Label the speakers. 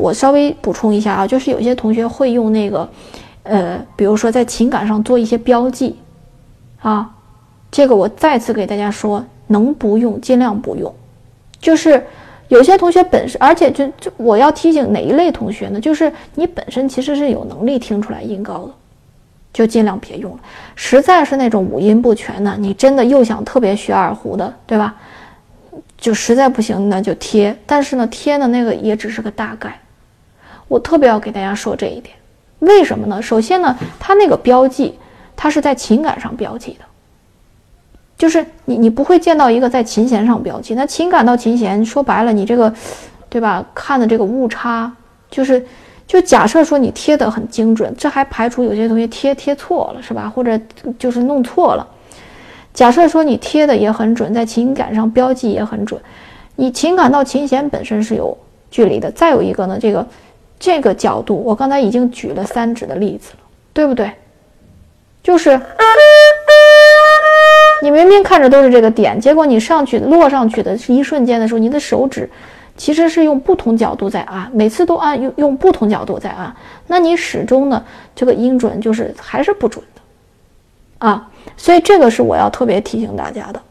Speaker 1: 我稍微补充一下啊，就是有些同学会用那个，呃，比如说在情感上做一些标记，啊，这个我再次给大家说，能不用尽量不用。就是有些同学本身，而且就就我要提醒哪一类同学呢？就是你本身其实是有能力听出来音高的，就尽量别用了。实在是那种五音不全的，你真的又想特别学二胡的，对吧？就实在不行，那就贴。但是呢，贴的那个也只是个大概。我特别要给大家说这一点，为什么呢？首先呢，它那个标记，它是在情感上标记的，就是你你不会见到一个在琴弦上标记。那情感到琴弦，说白了，你这个，对吧？看的这个误差，就是就假设说你贴的很精准，这还排除有些同学贴贴错了，是吧？或者就是弄错了。假设说你贴的也很准，在情感上标记也很准，你情感到琴弦本身是有距离的。再有一个呢，这个这个角度，我刚才已经举了三指的例子了，对不对？就是你明明看着都是这个点，结果你上去落上去的是一瞬间的时候，你的手指其实是用不同角度在按，每次都按用用不同角度在按，那你始终呢这个音准就是还是不准的啊。所以这个是我要特别提醒大家的。